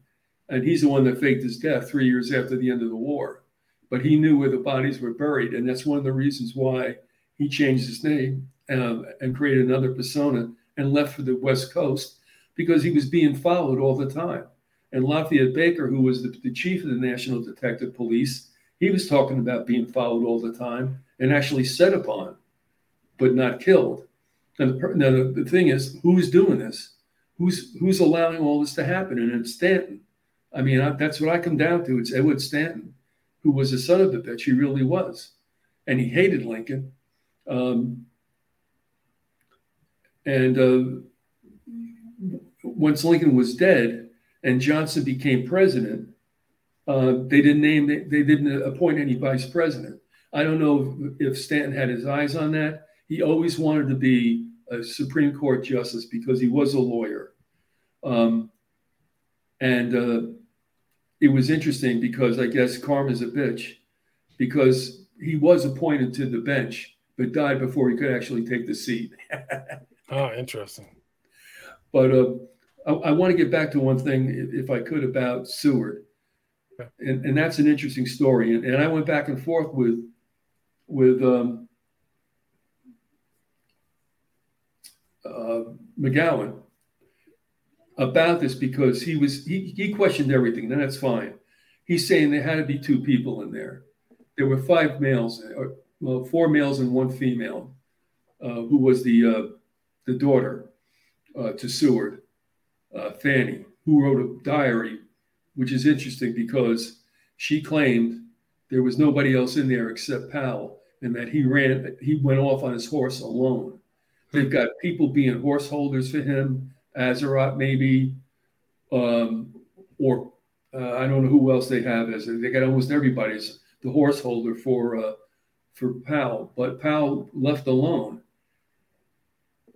And he's the one that faked his death three years after the end of the war. But he knew where the bodies were buried. And that's one of the reasons why he changed his name um, and created another persona and left for the West Coast because he was being followed all the time. And Lafayette Baker, who was the, the chief of the National Detective Police, he was talking about being followed all the time and actually set upon but not killed. And the, now the, the thing is, who's doing this? Who's who's allowing all this to happen? And it's Stanton. I mean, I, that's what I come down to. It's Edward Stanton, who was a son of a bitch. He really was, and he hated Lincoln. Um, and uh, once Lincoln was dead and Johnson became president, uh, they didn't name they, they didn't appoint any vice president. I don't know if, if Stanton had his eyes on that. He always wanted to be a Supreme Court justice because he was a lawyer. Um, and uh, it was interesting because I guess karma's a bitch because he was appointed to the bench but died before he could actually take the seat. oh, interesting. But uh, I, I want to get back to one thing, if I could, about Seward. And, and that's an interesting story. And, and I went back and forth with with um, uh, McGowan about this because he was he, he questioned everything. Then that's fine. He's saying there had to be two people in there. There were five males, or well, four males and one female, uh, who was the uh, the daughter uh, to Seward, uh, Fanny, who wrote a diary, which is interesting because she claimed there was nobody else in there except Powell, and that he ran he went off on his horse alone. They've got people being horse holders for him, Atzerodt maybe, um, or uh, I don't know who else they have as they got almost everybody's the horse holder for uh, for Powell, but Powell left alone,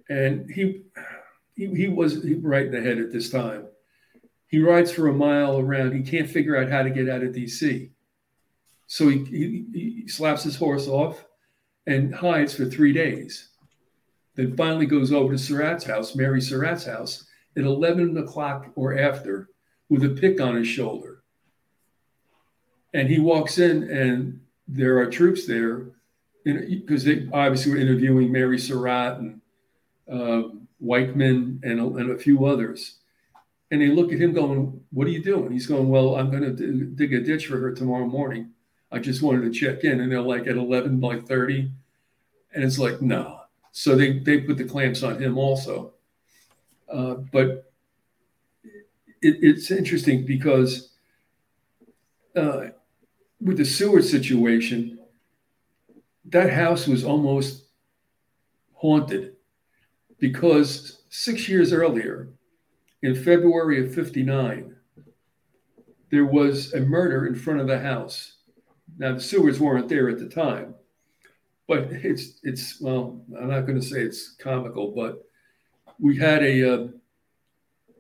and he he, he was right in the head at this time. He rides for a mile around. He can't figure out how to get out of D.C. So he, he, he slaps his horse off and hides for three days. Then finally goes over to Surratt's house, Mary Surratt's house, at 11 o'clock or after with a pick on his shoulder. And he walks in, and there are troops there because they obviously were interviewing Mary Surratt and uh, Weichman and a, and a few others. And they look at him going, What are you doing? He's going, Well, I'm going to dig a ditch for her tomorrow morning. I just wanted to check in. And they're like at 11, like 30. And it's like, no. So they, they put the clamps on him also. Uh, but it, it's interesting because uh, with the Seward situation, that house was almost haunted because six years earlier, in February of 59, there was a murder in front of the house. Now, the Sewards weren't there at the time, but it's, it's well, I'm not going to say it's comical, but we had a uh,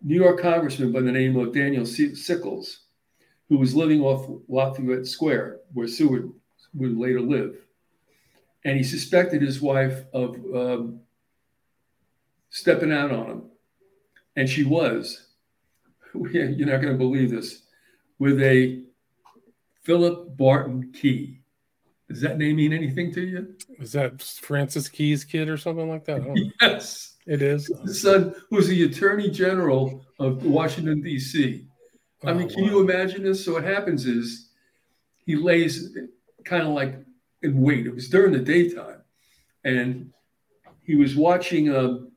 New York congressman by the name of Daniel Sickles, who was living off Lafayette Square, where Seward would later live. And he suspected his wife of um, stepping out on him. And she was, you're not going to believe this, with a Philip Barton Key. Does that name mean anything to you? Is that Francis Key's kid or something like that? yes. It is. The son who's the attorney general of Washington, D.C. I mean, oh, can wow. you imagine this? So what happens is he lays kind of like in wait. It was during the daytime. And he was watching um,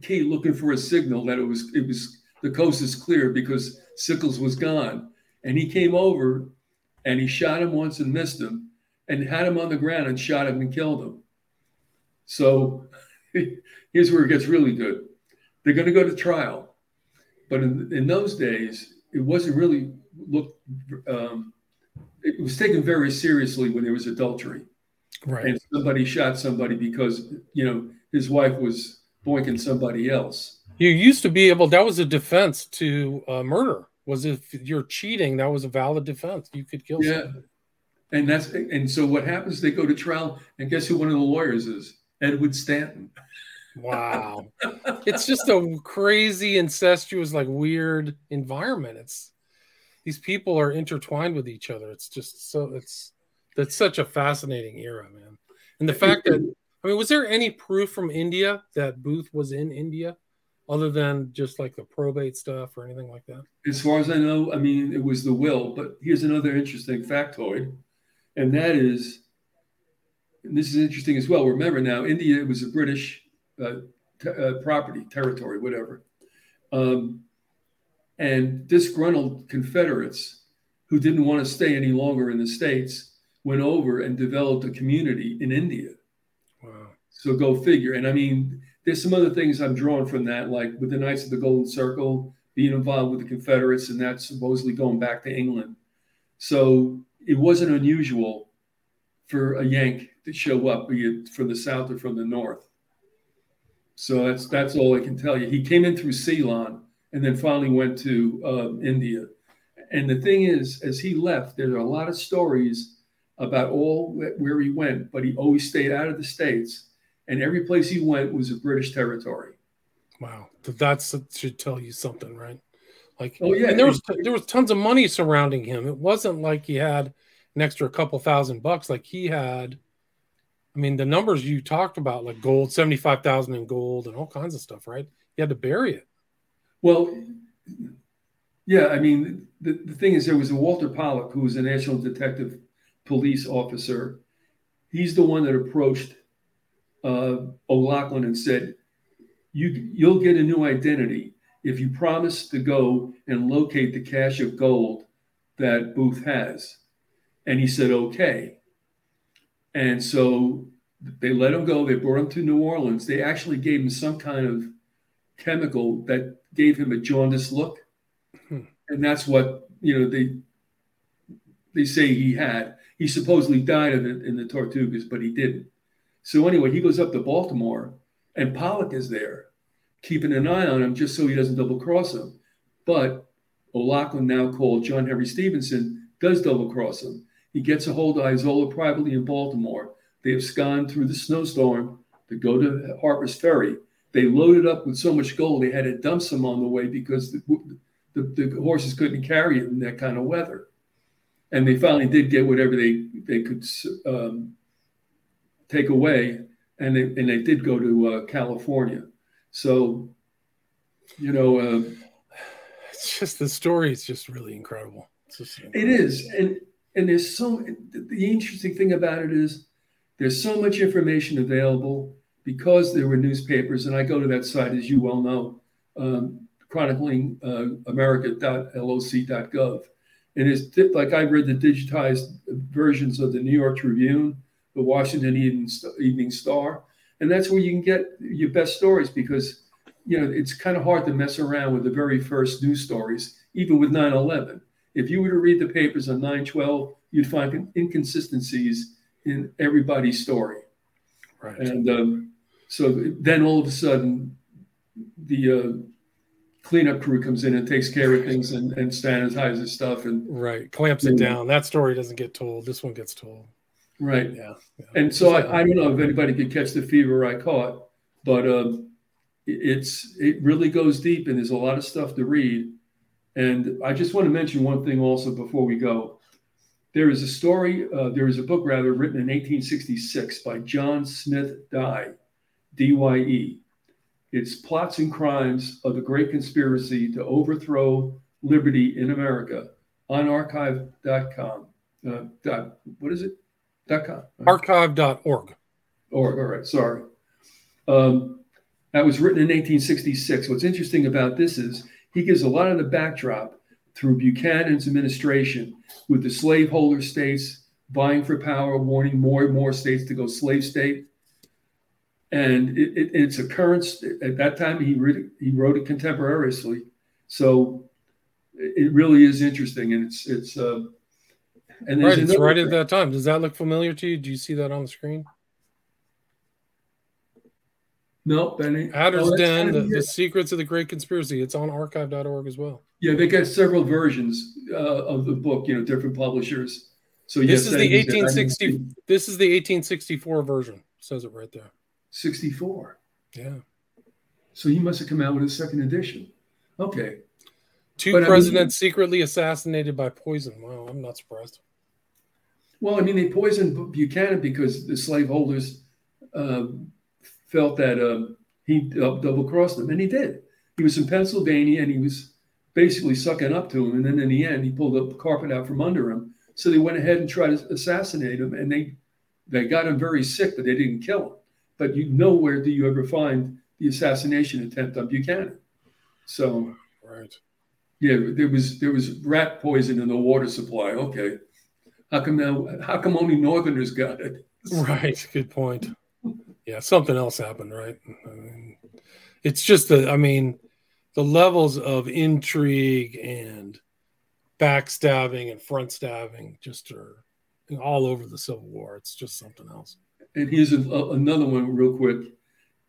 Key looking for a signal that it was it was the coast is clear because Sickles was gone. And he came over and he shot him once and missed him and had him on the ground and shot him and killed him. So here's where it gets really good. They're going to go to trial. But in, in those days, it wasn't really looked, um, it was taken very seriously when there was adultery. Right. And somebody shot somebody because, you know, his wife was boinking somebody else. You used to be able. That was a defense to uh, murder. Was if you're cheating, that was a valid defense. You could kill. Yeah, somebody. And that's and so what happens? They go to trial, and guess who one of the lawyers is? Edward Stanton. Wow, it's just a crazy, incestuous, like weird environment. It's these people are intertwined with each other. It's just so it's that's such a fascinating era, man. And the fact that I mean, was there any proof from India that Booth was in India other than just like the probate stuff or anything like that? As far as I know, I mean, it was the will. But here's another interesting factoid, and that is and this is interesting as well. Remember now, India was a British uh, t- uh, property, territory, whatever. Um, and disgruntled Confederates who didn't want to stay any longer in the States went over and developed a community in India. Wow. So go figure. And I mean, there's some other things I'm drawing from that, like with the Knights of the Golden Circle being involved with the Confederates, and that's supposedly going back to England. So it wasn't unusual for a Yank to show up, from the South or from the North. So that's that's all I can tell you. He came in through Ceylon and then finally went to um, India. And the thing is, as he left, there are a lot of stories about all where he went, but he always stayed out of the states, and every place he went was a British territory. Wow, that should tell you something, right? Like, oh yeah, and there was there was tons of money surrounding him. It wasn't like he had an extra couple thousand bucks. Like he had, I mean, the numbers you talked about, like gold, seventy five thousand in gold, and all kinds of stuff, right? He had to bury it. Well, yeah, I mean, the, the thing is, there was a Walter Pollock who was a national detective police officer. He's the one that approached uh, O'Loughlin and said, you, You'll get a new identity if you promise to go and locate the cache of gold that Booth has. And he said, Okay. And so they let him go. They brought him to New Orleans. They actually gave him some kind of chemical that gave him a jaundiced look. Hmm. And that's what, you know, they they say he had. He supposedly died of it in the Tortugas, but he didn't. So anyway, he goes up to Baltimore and Pollock is there, keeping an eye on him just so he doesn't double cross him. But O'Loughlin, now called John Henry Stevenson, does double cross him. He gets a hold of Izola privately in Baltimore. They have gone through the snowstorm to go to Harper's Ferry they loaded up with so much gold they had to dump some on the way because the, the, the, horses couldn't carry it in that kind of weather. And they finally did get whatever they they could um, take away, and they and they did go to uh, California. So, you know, uh, it's just the story is just really incredible. Just incredible. It is, and and there's so the interesting thing about it is there's so much information available because there were newspapers, and I go to that site, as you well know, um, chronicling uh, america.loc.gov. And it's like I read the digitized versions of the New York Tribune, the Washington Evening Star, and that's where you can get your best stories because you know it's kind of hard to mess around with the very first news stories, even with 9/11. If you were to read the papers on 9/12, you'd find inconsistencies in everybody's story. Right. And um, so then all of a sudden, the uh, cleanup crew comes in and takes care of things and, and sanitizes stuff and right clamps it down. That story doesn't get told. This one gets told. Right. Yeah. yeah. And so I, I, don't know if anybody could catch the fever I caught, but um, it's it really goes deep and there's a lot of stuff to read. And I just want to mention one thing also before we go. There is a story, uh, there is a book rather written in 1866 by John Smith Dye DYE. It's plots and crimes of the great conspiracy to overthrow liberty in America on archive.com. Uh, dot, what is it? Dot com. Archive.org. Org, all right, sorry. Um, that was written in 1866. What's interesting about this is he gives a lot of the backdrop through Buchanan's administration with the slaveholder states vying for power, warning more and more states to go slave state and it, it, it's occurrence at that time he re- he wrote it contemporaneously so it really is interesting and it's it's uh, and right it's right at that time does that look familiar to you do you see that on the screen no Benny. Adder's oh, Den, the, the, Secrets of the Great Conspiracy. It's on archive.org as well. Yeah, they got several versions uh, of the book, you know, different publishers. So this yes, is the 1860 this is the 1864 version. Says it right there. 64. Yeah. So he must have come out with a second edition. Okay. Two but presidents I mean, secretly assassinated by poison. Wow, I'm not surprised. Well, I mean, they poisoned Buchanan because the slaveholders uh, felt that uh, he double crossed them, and he did. He was in Pennsylvania and he was basically sucking up to him. And then in the end, he pulled the carpet out from under him. So they went ahead and tried to assassinate him, and they They got him very sick, but they didn't kill him. But you nowhere do you ever find the assassination attempt on Buchanan. So, right. Yeah, there was there was rat poison in the water supply. Okay, how come now? How come only Northerners got it? Right. Good point. Yeah, something else happened, right? I mean, it's just the. I mean, the levels of intrigue and backstabbing and front stabbing just are all over the Civil War. It's just something else. And here's a, another one, real quick.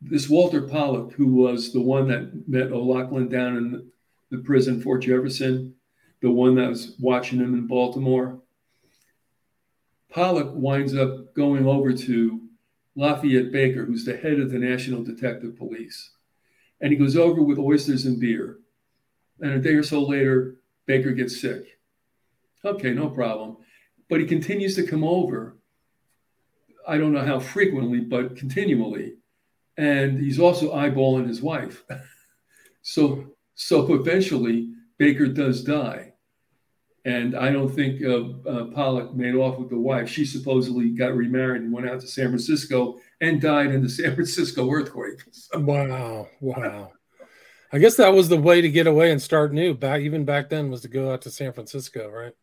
This Walter Pollock, who was the one that met O'Loughlin down in the prison, Fort Jefferson, the one that was watching him in Baltimore. Pollock winds up going over to Lafayette Baker, who's the head of the National Detective Police. And he goes over with oysters and beer. And a day or so later, Baker gets sick. Okay, no problem. But he continues to come over. I don't know how frequently, but continually. And he's also eyeballing his wife. so, so eventually, Baker does die. And I don't think uh, uh, Pollock made off with the wife. She supposedly got remarried and went out to San Francisco and died in the San Francisco earthquake. Wow, wow. I guess that was the way to get away and start new. Back even back then was to go out to San Francisco, right?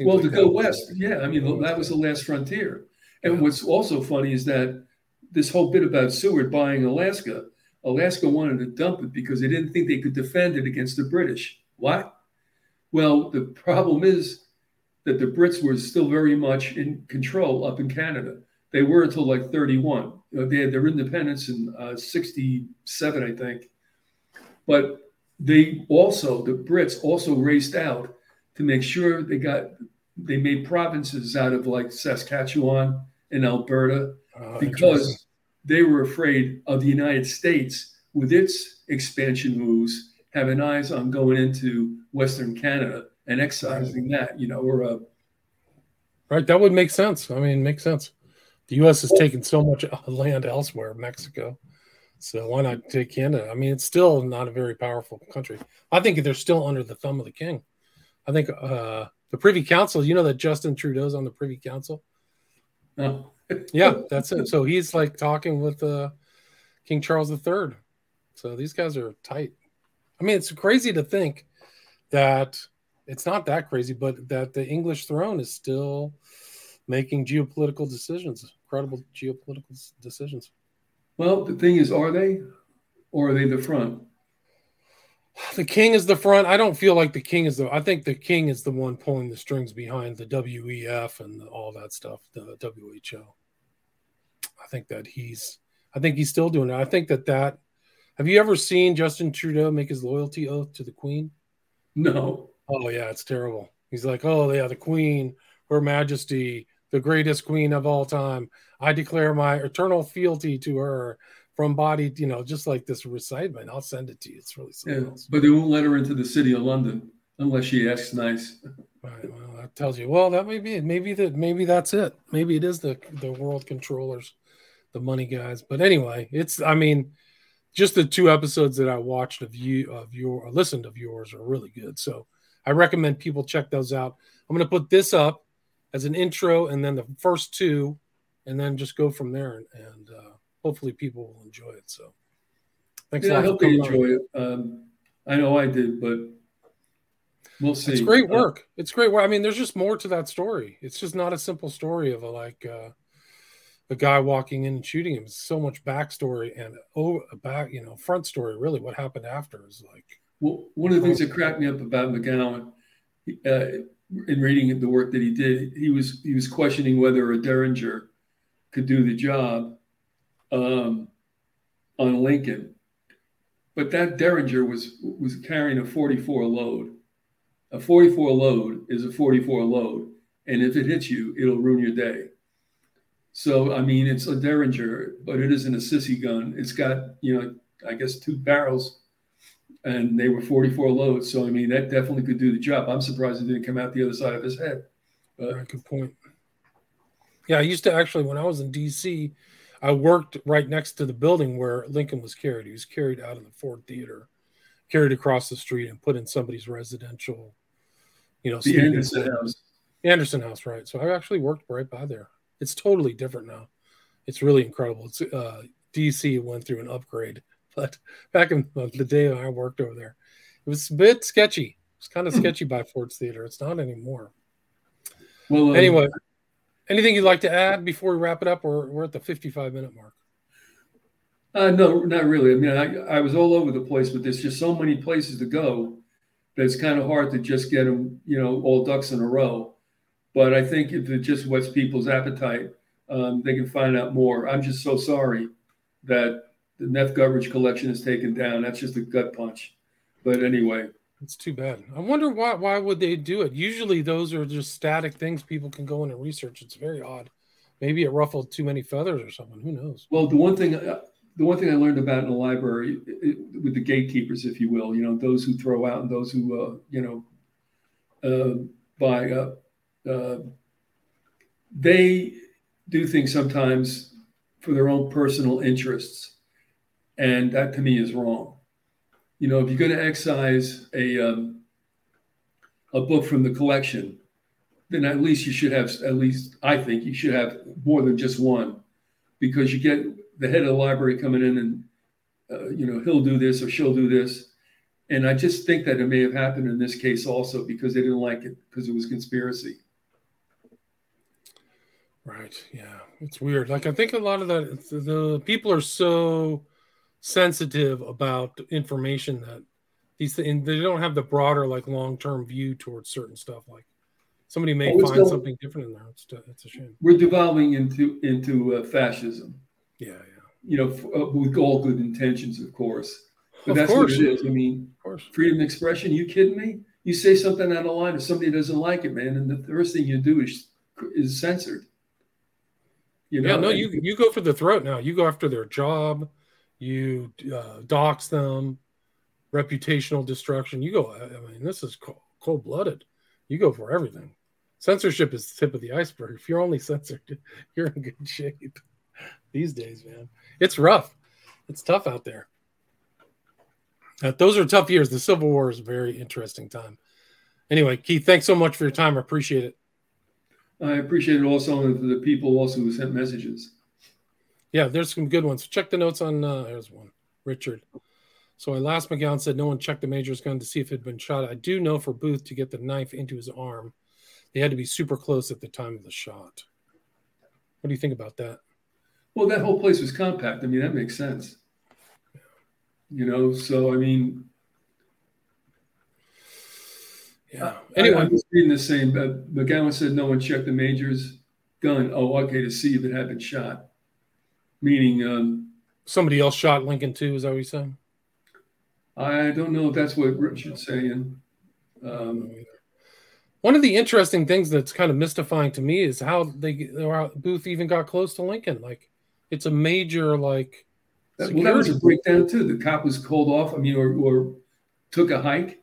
Well, like to go west, yeah. I mean, that was the last frontier. And yeah. what's also funny is that this whole bit about Seward buying Alaska, Alaska wanted to dump it because they didn't think they could defend it against the British. What? Well, the problem is that the Brits were still very much in control up in Canada. They were until like 31. They had their independence in uh, 67, I think. But they also, the Brits also raced out to make sure they got, they made provinces out of like Saskatchewan and Alberta uh, because they were afraid of the United States with its expansion moves having eyes on going into Western Canada and excising that, you know, or uh, right. That would make sense. I mean, makes sense. The U.S. has taken so much land elsewhere, Mexico. So why not take Canada? I mean, it's still not a very powerful country. I think they're still under the thumb of the king. I think uh, the Privy Council. You know that Justin Trudeau's on the Privy Council. No. yeah, that's it. So he's like talking with uh, King Charles III. So these guys are tight. I mean, it's crazy to think that it's not that crazy, but that the English throne is still making geopolitical decisions, credible geopolitical decisions. Well, the thing is, are they, or are they the front? The king is the front. I don't feel like the king is the. I think the king is the one pulling the strings behind the WEF and all that stuff, the WHO. I think that he's. I think he's still doing it. I think that that have you ever seen Justin Trudeau make his loyalty oath to the Queen? No. Oh yeah, it's terrible. He's like, oh yeah, the Queen, Her Majesty, the greatest Queen of all time. I declare my eternal fealty to her from body, you know, just like this recitement. I'll send it to you. It's really yeah, but they won't let her into the city of London unless she asks nice. Right. Well, that tells you. Well, that may be it. Maybe that. Maybe that's it. Maybe it is the the world controllers, the money guys. But anyway, it's. I mean, just the two episodes that I watched of you of your or listened of yours are really good. So I recommend people check those out. I'm going to put this up as an intro, and then the first two, and then just go from there. And, and uh, hopefully, people will enjoy it. So thanks. Yeah, I hope they enjoy on. it. Um, I know I did, but we'll see. It's great uh, work. It's great work. I mean, there's just more to that story. It's just not a simple story of a like. Uh, a guy walking in and shooting him. so much backstory and oh, back, you know, front story. Really, what happened after is like. Well, one of the things that cracked me up about McGowan, uh, in reading the work that he did, he was he was questioning whether a Derringer could do the job um, on Lincoln, but that Derringer was was carrying a 44 load. A 44 load is a 44 load, and if it hits you, it'll ruin your day. So I mean, it's a Derringer, but it isn't a sissy gun. It's got you know, I guess two barrels, and they were 44 loads. So I mean, that definitely could do the job. I'm surprised it didn't come out the other side of his head. But, good point. Yeah, I used to actually when I was in D.C. I worked right next to the building where Lincoln was carried. He was carried out of the Ford Theater, carried across the street, and put in somebody's residential, you know, the Anderson House. Anderson House, right? So I actually worked right by there It's totally different now. It's really incredible. It's uh, DC went through an upgrade, but back in the day I worked over there, it was a bit sketchy. It's kind of hmm. sketchy by Ford's Theater. It's not anymore. Well, um, anyway, anything you'd like to add before we wrap it up, or we're at the 55 minute mark? Uh, no, not really. I mean, I, I was all over the place, but there's just so many places to go that it's kind of hard to just get them, you know, all ducks in a row. But I think if it just whets people's appetite, um, they can find out more. I'm just so sorry that the Neff Guttridge collection is taken down. That's just a gut punch. But anyway, it's too bad. I wonder why. Why would they do it? Usually, those are just static things people can go in and research. It's very odd. Maybe it ruffled too many feathers or something. Who knows? Well, the one thing uh, the one thing I learned about in the library it, with the gatekeepers, if you will, you know, those who throw out and those who, uh, you know, uh, buy up, uh, they do things sometimes for their own personal interests. And that to me is wrong. You know, if you're going to excise a, um, a book from the collection, then at least you should have, at least I think you should have more than just one because you get the head of the library coming in and uh, you know he'll do this or she'll do this and i just think that it may have happened in this case also because they didn't like it because it was conspiracy right yeah it's weird like i think a lot of that the people are so sensitive about information that these things they don't have the broader like long-term view towards certain stuff like somebody may oh, find something different in there it's, it's a shame we're devolving into into uh, fascism yeah, yeah. You know, uh, with all good intentions, of course. But of that's course. what it is. I mean, freedom of expression. You kidding me? You say something out of line, if somebody doesn't like it, man, and the first thing you do is is censored. You know? Yeah, no, you you go for the throat now. You go after their job. You uh, dox them, reputational destruction. You go. I mean, this is cold blooded. You go for everything. Censorship is the tip of the iceberg. If you're only censored, you're in good shape these days, man. It's rough. It's tough out there. Uh, those are tough years. The Civil War is a very interesting time. Anyway, Keith, thanks so much for your time. I appreciate it. I appreciate it also the people also who sent messages. Yeah, there's some good ones. Check the notes on. Uh, there's one, Richard. So I last McGowan said no one checked the major's gun to see if it had been shot. I do know for Booth to get the knife into his arm, they had to be super close at the time of the shot. What do you think about that? Well, that whole place was compact. I mean, that makes sense. You know, so I mean, yeah. Anyway, I, I was reading the same. Uh, McGowan said no one checked the major's gun. Oh, okay, to see if it had been shot. Meaning, um, somebody else shot Lincoln too. Is that what you said? I don't know if that's what Richard's saying. Um, one of the interesting things that's kind of mystifying to me is how they Booth even got close to Lincoln. Like it's a major like. That, well, that was a breakdown too. The cop was called off. I mean, or, or took a hike.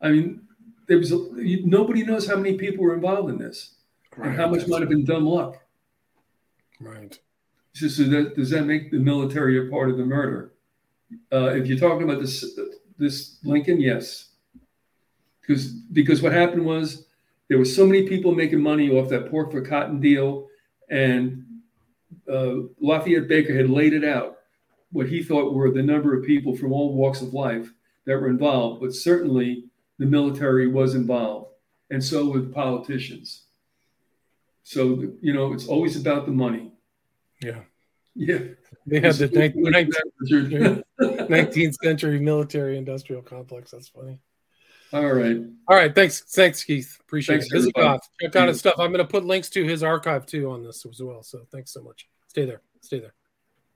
I mean, there was a, nobody knows how many people were involved in this, right, and how much might have been dumb luck. Right. So, so that, does that make the military a part of the murder? Uh, if you're talking about this, this Lincoln, yes. Because because what happened was there were so many people making money off that pork for cotton deal, and uh, Lafayette Baker had laid it out what he thought were the number of people from all walks of life that were involved, but certainly the military was involved, and so with politicians. So you know, it's always about the money. Yeah. Yeah. They had the 19th, 19th century military industrial complex. That's funny. All right. All right. Thanks. Thanks, Keith. Appreciate thanks, it. Vyzygoth. Check out his stuff. I'm going to put links to his archive too on this as well. So thanks so much. Stay there. Stay there.